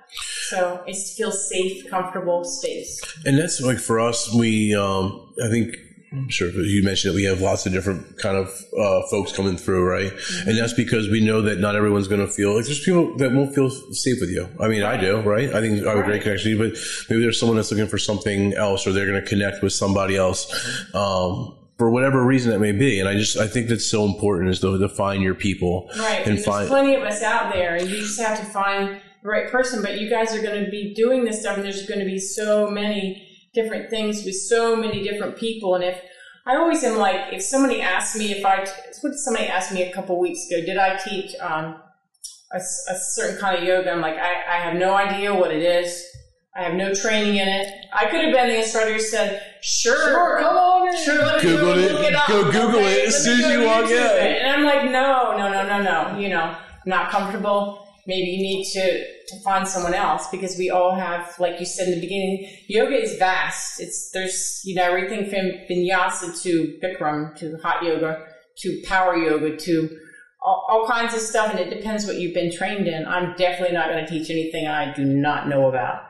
So it's to feel safe, comfortable space. And that's like for us, we, um, I think, I'm sure you mentioned that we have lots of different kind of uh, folks coming through, right? And that's because we know that not everyone's going to feel like there's people that won't feel safe with you. I mean, I do, right? I think I have a great Right. connection, but maybe there's someone that's looking for something else, or they're going to connect with somebody else. Um, for whatever reason that may be, and I just I think that's so important is to, to find your people Right. and And, there's find plenty of us out there, and you just have to find right person, but you guys are going to be doing this stuff, and there's going to be so many different things with so many different people. And if I always am like, if somebody asked me if I, what did somebody ask me a couple weeks ago? Did I teach um, a, a certain kind of yoga? I'm like, I, I have no idea what it is. I have no training in it. I could have been the instructor who said, sure, Sure, come on in. Sure, let me Google go it. it up. Go Google okay? it as soon as you walk YouTube in. And I'm like, no, no, no, no, no. You know, I'm not comfortable. Maybe you need to, to find someone else because we all have, like you said in the beginning, yoga is vast. It's there's you know everything from vinyasa to Bikram to hot yoga to power yoga to all, all kinds of stuff, and it depends what you've been trained in. I'm definitely not going to teach anything I do not know about.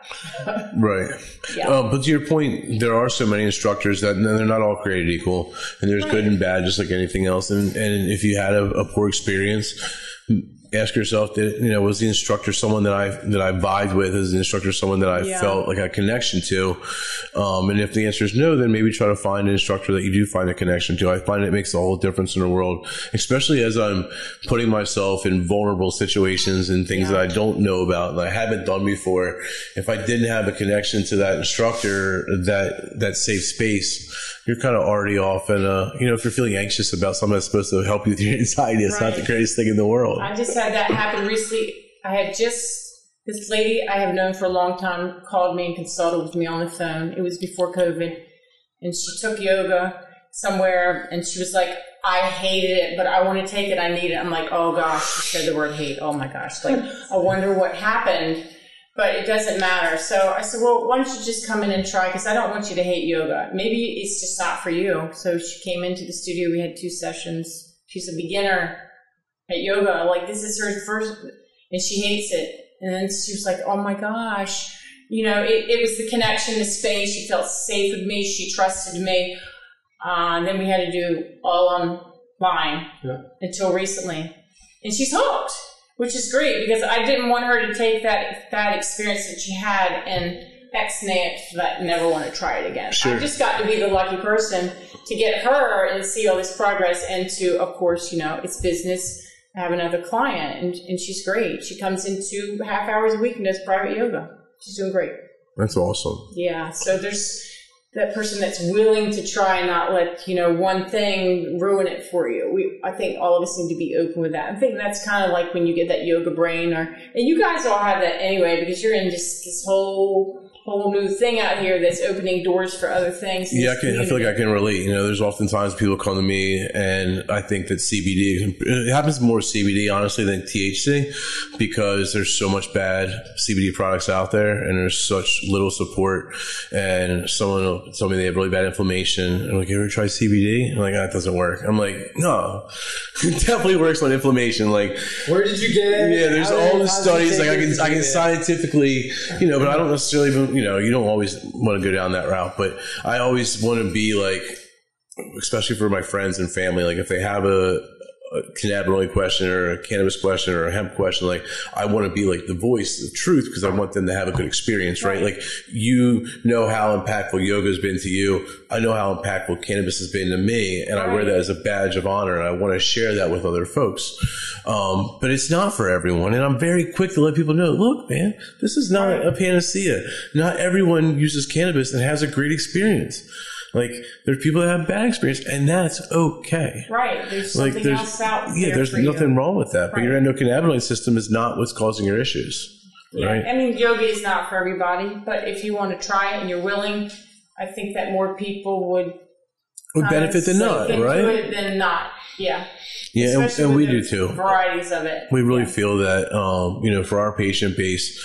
Right. Yeah. Uh, but to your point, there are so many instructors that they're not all created equal, and there's good and bad, just like anything else. And and if you had a, a poor experience, ask yourself, did, you know, was the instructor someone that I that I vibed with? Is the instructor someone that I Yeah. felt like a connection to? Um, and if the answer is no, then maybe try to find an instructor that you do find a connection to. I find it makes a whole difference in the world, especially as I'm putting myself in vulnerable situations and things that I don't know about that I haven't done before. If I didn't have a connection to that instructor, that that safe space, you're kind of already off. And uh, you know, if you're feeling anxious about something that's supposed to help you with your anxiety, it's not the greatest thing in the world. I just had that happen recently. I had just this lady I have known for a long time called me and consulted with me on the phone. It was before COVID, and she took yoga somewhere, and she was like, "I hated it, but I want to take it. I need it." I'm like, "Oh gosh," she said the word hate. Oh my gosh! Like, I wonder what happened. But it doesn't matter. So I said, well, why don't you just come in and try? Because I don't want you to hate yoga. Maybe it's just not for you. So she came into the studio. We had two sessions. She's a beginner at yoga. Like this is her first, and she hates it. And then she was like, "Oh my gosh." You know, it, it was the connection, the space. She felt safe with me. She trusted me. Uh, and then we had to do all online Yeah. until recently. And she's hooked, which is great because I didn't want her to take that that experience that she had and ex-nay it that never want to try it again. Sure. I just got to be the lucky person to get her and see all this progress and to, of course, you know, it's business. I have another client and, and she's great. She comes in two half hours a week and does private yoga. She's doing great. That's awesome. Yeah. So there's that person that's willing to try and not let, you know, one thing ruin it for you. We, I think all of us need to be open with that. I think that's kind of like when you get that yoga brain or, and you guys all have that anyway because you're in just this whole, whole new thing out here that's opening doors for other things. Yeah, I, can, I feel like I can relate. You know, there's oftentimes people come to me, and I think that CBD, it happens more CBD, honestly, than THC, because there's so much bad CBD products out there, and there's such little support. And someone will tell me they have really bad inflammation. I'm like, you ever try CBD? I'm like, that doesn't work. I'm like, no, it definitely works on inflammation. Like, Where did you get it? yeah, there's How all the how did you studies. Like I can, I can scientifically, you know, but I don't necessarily even, you know, you don't always want to go down that route. But I always want to be like, especially for my friends and family, like if they have a, a cannabinoid question or a cannabis question or a hemp question, like I want to be like the voice of truth because I want them to have a good experience, right? Like you know how impactful yoga has been to you. I know how impactful cannabis has been to me, and I wear that as a badge of honor, and I want to share that with other folks. Um, but it's not for everyone, and I'm very quick to let people know. Look, man, this is not a panacea. Not everyone uses cannabis and has a great experience. Like there's people that have bad experience, and that's okay. Right. There's Like something there's else out yeah, there there's for you. nothing wrong with that. But your endocannabinoid system is not what's causing your issues, Yeah. right? I mean, yoga is not for everybody, but if you want to try it and you're willing, I think that more people would Would kinda benefit than not, right? it than not. Yeah. Yeah, and, and we do too. Varieties of it. We really feel that, um, you know, for our patient base,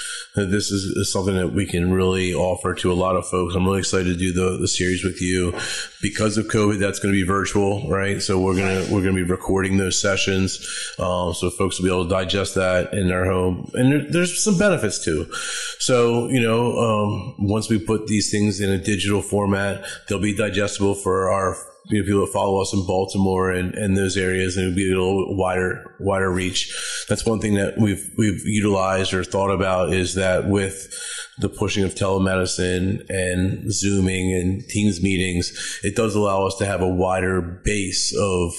this is, something that we can really offer to a lot of folks. I'm really excited to do the, the series with you because of COVID. That's going to be virtual, right? So we're gonna we're gonna be recording those sessions, um, so folks will be able to digest that in their home, and there, there's some benefits too. So you know, um, once we put these things in a digital format, they'll be digestible for our you know, people that follow us in Baltimore and, and those areas, and it'll be a little wider wider reach. That's one thing that we've we've utilized or thought about is that with the pushing of telemedicine and zooming and teams meetings, it does allow us to have a wider base of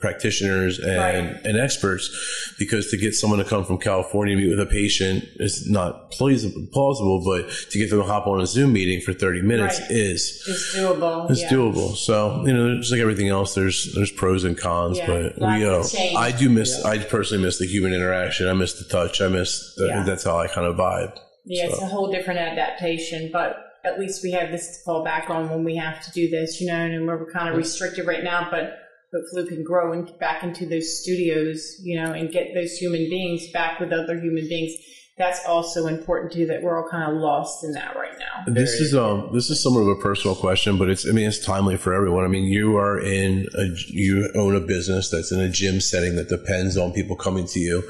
practitioners and, Right. and experts because to get someone to come from California to meet with a patient is not plausible, but to get them to hop on a Zoom meeting for 30 minutes Right. is It's doable. it's yeah. doable. So you know, just like everything else, there's there's pros and cons. Yeah, but lots we, of uh, change. I do miss. I personally miss the human interaction. I miss the touch. I miss. The, Yeah. That's how I kind of vibe. Yeah, it's a whole different adaptation, but at least we have this to fall back on when we have to do this, you know, and we're kind of restricted right now, but hopefully we can grow and back into those studios, you know, and get those human beings back with other human beings. That's also important too, that we're all kind of lost in that right now. This is um this is somewhat of a personal question, but it's I mean it's timely for everyone. I mean you are in a you own a business that's in a gym setting that depends on people coming to you.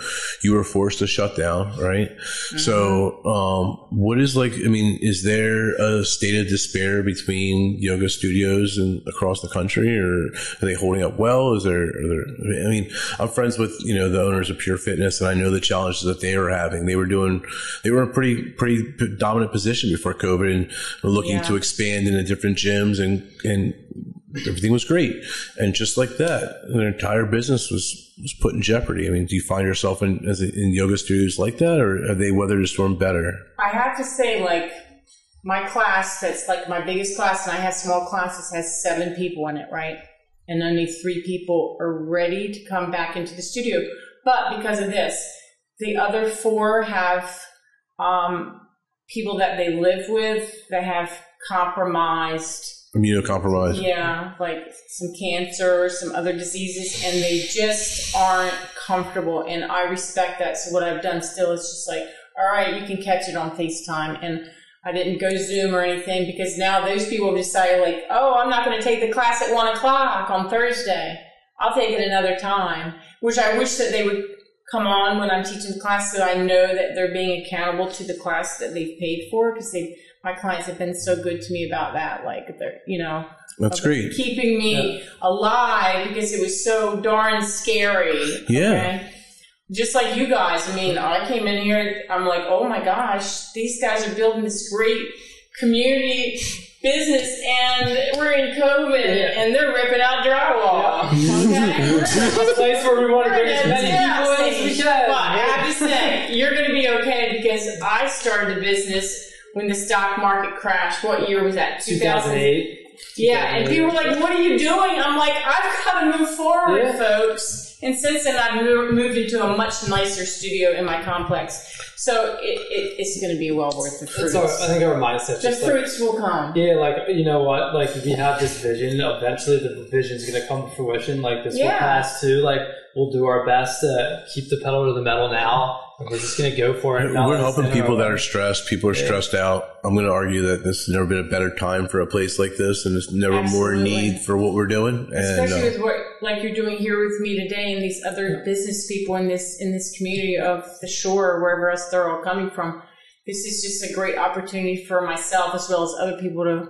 You were forced to shut down, right? So um what is like I mean is there a state of despair between yoga studios and across the country, or are they holding up well? Is there, are there I mean I'm friends with you know the owners of Pure Fitness, and I know the challenges that they were having. They were doing they were in a pretty pretty dominant position before COVID and were looking Yeah. to expand into different gyms and and everything was great. And just like that, their entire business was was put in jeopardy. I mean, do you find yourself in as a, in yoga studios like that, or have they weathered the storm better? I have to say, like, my class, that's like my biggest class, and I have small classes, has seven people in it, right? And only three people are ready to come back into the studio. But because of this, the other four have um, people that they live with that have compromised Immunocompromised. yeah, like some cancer, some other diseases, and they just aren't comfortable. And I respect that. So what I've done still is just like, all right, you can catch it on FaceTime. And I didn't go Zoom or anything because now those people decide like, oh, I'm not going to take the class at one o'clock on Thursday. I'll take it another time. Which I wish that they would come on when I'm teaching the class so I know that they're being accountable to the class that they've paid for because they my clients have been so good to me about that. Like they're you know That's great. keeping me alive because it was so darn scary. Yeah. okay? Just like you guys. I mean, I came in here, I'm like, oh my gosh, these guys are building this great community business and we're in COVID Yeah. and they're ripping out drywall. Okay? a place where we want to bring as many yeah, people in as we Steve. can. But I have to say, you're going to be okay because I started the business when the stock market crashed. What year was that? 2008. Yeah, and people were like, "What are you doing?" I'm like, "I've got to move forward, Yeah. folks." And since then, I've moved into a much nicer studio in my complex, so it, it, it's going to be well worth the fruits. So I think our mindset the just like, fruits will come. yeah, like you know what, like we have this vision. Eventually, the vision's going to come to fruition. Like this will Yeah. pass too. Like we'll do our best to keep the pedal to the metal now, and we're just going to go for it. We're helping in people that are stressed. People are stressed out. I'm going to argue that this has never been a better time for a place like this, and there's never more need for what we're doing. And especially uh, with what like you're doing here with me today and these other business people in this in this community of the shore or wherever else they're all coming from this is just a great opportunity for myself as well as other people to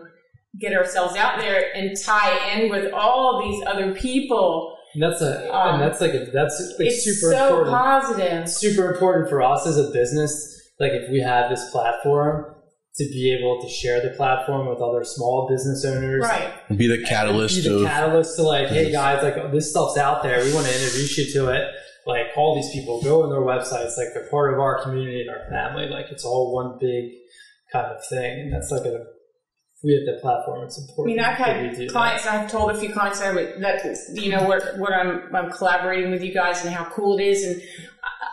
get ourselves out there and tie in with all these other people And that's a Um, and that's like a, that's like it's super so important. positive super important for us as a business. Like if we have this platform to be able to share the platform with other small business owners, right be the catalyst be the of catalyst to like, hey guys, like this stuff's out there. We want to introduce you to it. Like all these people, go on their websites. Like they're part of our community and our family. Like it's all one big kind of thing. And that's like a if we have the platform. It's important. I mean, I've had do that. clients. I've told a few clients that, I would- that you know what what I'm I'm collaborating with you guys and how cool it is, and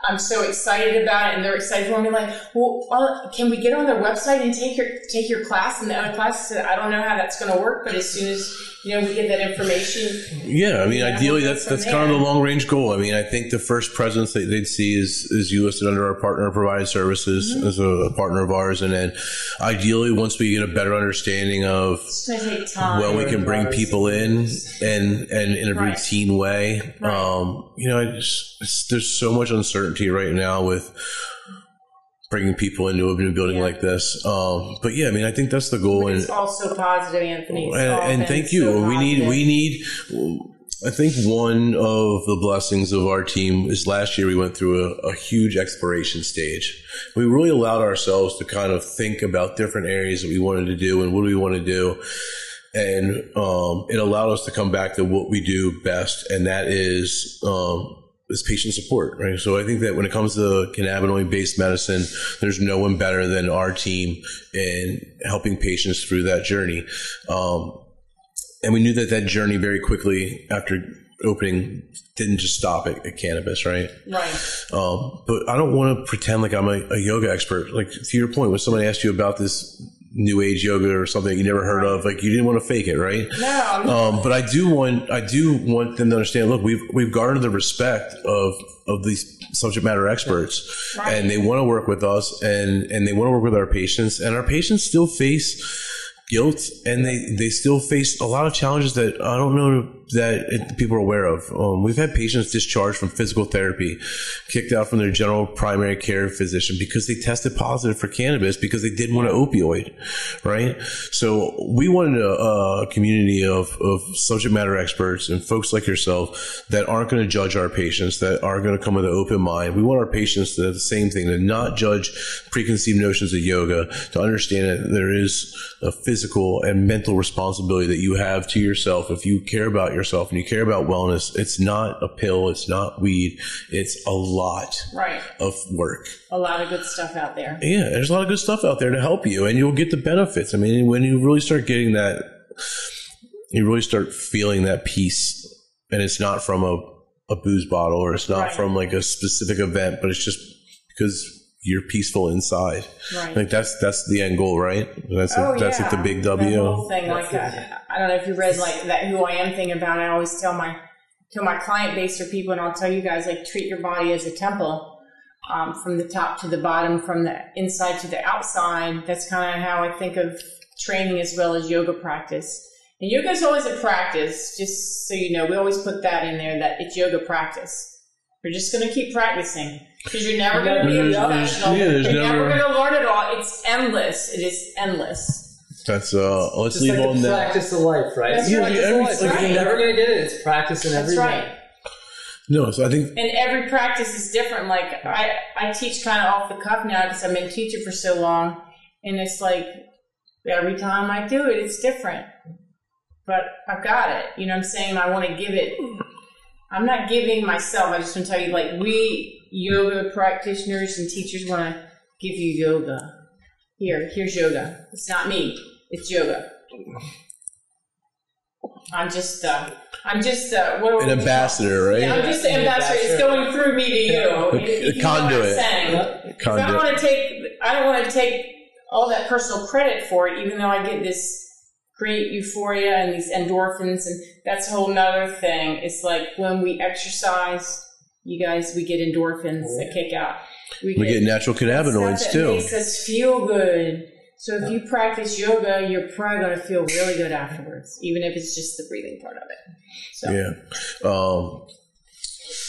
I'm so excited about it, and they're excited for me. Like, well, uh, can we get on their website and take your take your class? And the other class said, I don't know how that's going to work, but as soon as you know we get that information, Yeah, I mean, ideally, we'll that's that's kind of the long range goal. I mean, I think the first presence that they'd see is is you listed under our partner provided services Mm-hmm. as a, a partner of ours, and then ideally, once we get a better understanding of it's going to take time. when we can bring people in and and in a Right. routine way, Right. um, you know, it's, it's, there's so much uncertainty right now with bringing people into a new building Yeah. like this. Um, but yeah, I mean, I think that's the goal, But and it's also positive, Anthony. It's and, and thank you. so we need we need. I think one of the blessings of our team is last year we went through a, a huge exploration stage. We really allowed ourselves to kind of think about different areas that we wanted to do and what do we want to do. and um, it allowed us to come back to what we do best, and that is um, is patient support, right? So I think that when it comes to cannabinoid based medicine, there's no one better than our team in helping patients through that journey. Um, and we knew that that journey very quickly after opening didn't just stop at, at cannabis, right? Right. Um, but I don't want to pretend like I'm a, a yoga expert. Like to your point, when somebody asked you about this new age yoga or something you never heard of, like you didn't want to fake it, right? No. Um, but I do want I do want them to understand. Look, we've we've garnered the respect of of these subject matter experts, Right. and they want to work with us, and and they want to work with our patients, and our patients still face guilt and they they still face a lot of challenges that I don't know that people are aware of. Um, we've had patients discharged from physical therapy, kicked out from their general primary care physician because they tested positive for cannabis because they didn't want an opioid, right? So we wanted a, a community of, of subject matter experts and folks like yourself that aren't going to judge our patients, that are going to come with an open mind. We want our patients to do the same thing, to not judge preconceived notions of yoga, to understand that there is a physical and mental responsibility that you have to yourself if you care about yourself and you care about wellness. It's not a pill, it's not weed, it's a lot Right. of work. A lot of good stuff out there. Yeah, there's a lot of good stuff out there to help you, and you'll get the benefits. I mean, when you really start getting that, you really start feeling that peace, and it's not from a, a booze bottle or it's not Right. from like a specific event, but it's just because you're peaceful inside. Right. Like that's that's the end goal, right? That's Oh, that's yeah. like the big The W. whole thing, like I don't know if you read like that who I am thing about. I always tell my tell my client base or people, and I'll tell you guys like treat your body as a temple, um, from the top to the bottom, from the inside to the outside. That's kind of how I think of training as well as yoga practice. And yoga is always a practice, just so you know. We always put that in there that it's yoga practice. You're just going to keep practicing because you're never going to be a professional. yeah, you're never, never- going to learn it all. It's endless. It is endless. That's uh. Let's Just leave like on the that. practice of life, right? That's It's right. practice of Every- life. like, Like, right. You're never gonna get it. It's practice in every That's right. No, so I think And every practice is different. Like I, I teach kind of off the cuff now because I've been teaching for so long, and it's like every time I do it, it's different. But I've got it. You know what I'm saying? I want to give it. I'm not giving myself. I just want to tell you, like we yoga practitioners and teachers want to give you yoga. Here, here's yoga. It's not me. It's yoga. I'm just, uh, I'm just, uh, what an ambassador, right? yeah, I'm just the ambassador. It's going through me to you. A- if you a know conduit. I'm saying. 'Cause I don't want to take. I don't want to take all that personal credit for it, even though I get this great euphoria and these endorphins, and that's a whole nother thing. It's like when we exercise, you guys, we get endorphins that kick out. We get natural cannabinoids stuff that too. makes us feel good. So if you practice yoga, you're probably going to feel really good afterwards, even if it's just the breathing part of it. So Yeah. Um,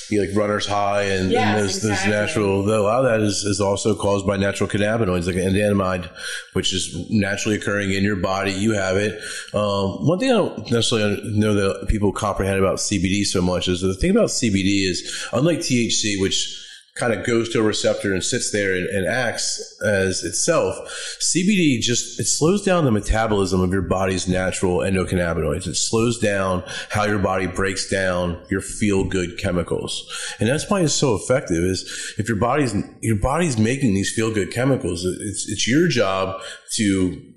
you like runner's high and, Yes, and those exactly. natural, a lot of that is, is also caused by natural cannabinoids, like anandamide, which is naturally occurring in your body. You have it. Um, one thing I don't necessarily know that people comprehend about CBD so much is the thing about CBD is unlike THC, which kind of goes to a receptor and sits there and, and acts as itself. CBD just it slows down the metabolism of your body's natural endocannabinoids. It slows down how your body breaks down your feel good chemicals, and that's why it's so effective. Is if your body's your body's making these feel good chemicals, it's it's your job to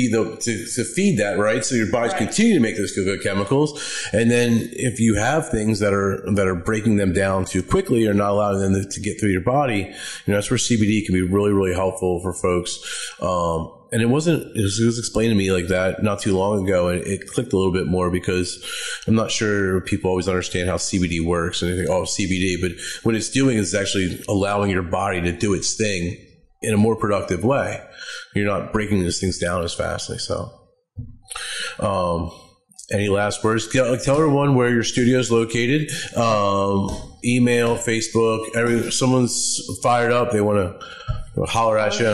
be the to, to feed that right so your bodies Right. continue to make those good chemicals and then if you have things that are that are breaking them down too quickly or not allowing them to, to get through your body you know that's where cbd can be really really helpful for folks um, and it wasn't it was, it was explained to me like that not too long ago and it clicked a little bit more because i'm not sure people always understand how cbd works and they think oh cbd but what it's doing is actually allowing your body to do its thing in a more productive way. You're not breaking these things down as fastly. So, um, any last words? Tell, tell everyone where your studio is located. Um, email, Facebook. Every someone's fired up. They want to holler at you.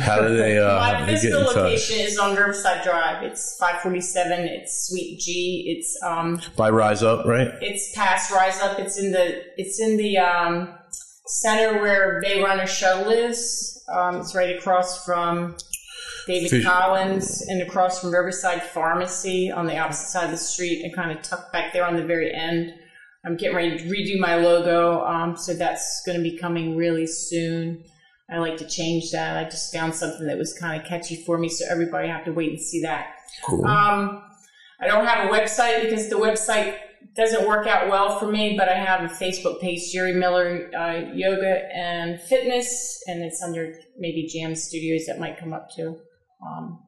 How do they, uh, My how do they get physical in touch? location is on Riverside Drive. It's 547. It's Suite G. It's um, By Rise Up, right? it's past Rise Up. It's in the it's in the um, center where Bay Runner Show is. Um, it's right across from David Fish- Collins, and across from Riverside Pharmacy on the opposite side of the street, and kind of tucked back there on the very end. I'm getting ready to redo my logo, um, so that's going to be coming really soon. I like to change that. I just found something that was kind of catchy for me, so everybody have to wait and see that. Cool. Um, I don't have a website because the website doesn't work out well for me, but I have a Facebook page, Jerry Miller uh, Yoga and Fitness, and it's under maybe Jam Studios that might come up too. Um,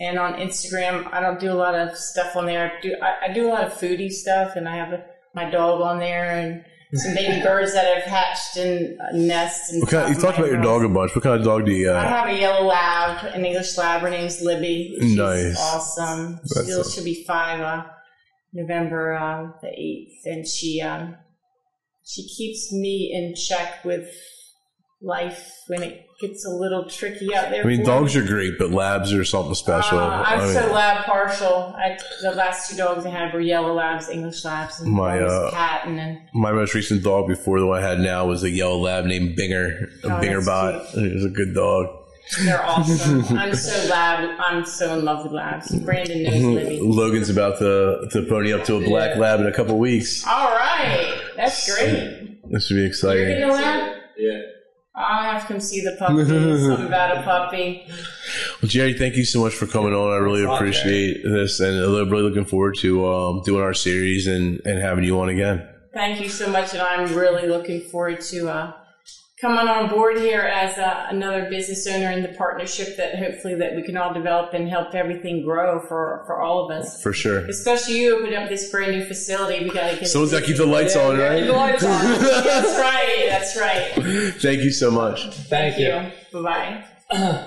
and on Instagram, I don't do a lot of stuff on there. I do I, I do a lot of foodie stuff, and I have a, my dog on there and some baby birds that have hatched in a nest. And kind, you talked about your dog a bunch. What kind of dog do you I have a yellow lab, an English lab. Her name's Libby. She's Nice. awesome. She'll, awesome. she'll be five uh, November uh, the eighth, and she um, she keeps me in check with life when it gets a little tricky out there. I mean, dogs me. are great, but labs are something special. Uh, I'm I mean, so lab partial. I, the last two dogs I had were yellow labs, English labs, and My, uh, cat, and then my most recent dog before the one I had now was a yellow lab named Binger, Oh, Binger bot. He was a good dog. They're awesome. I'm so glad. I'm so in love with labs. Brandon knows Libby. Logan's about to, to pony up to a black Yeah. lab in a couple weeks. All right, that's great. This should be exciting. You're exciting. getting a lab? Yeah. I'll have to come see the puppy. Something about a puppy. Well, Jerry, thank you so much for coming on. I really Thanks a appreciate this, and I'm really looking forward to um, doing our series and, and having you on again. Thank you so much, and I'm really looking forward to uh, coming on board here as uh, another business owner in the partnership that hopefully that we can all develop and help everything grow for for all of us. For sure. Especially you opened up this brand new facility. We got to get Someone's got to keep the lights on, Keep the right? lights on. that's right. That's right. Thank you so much. Thank, you. Bye bye.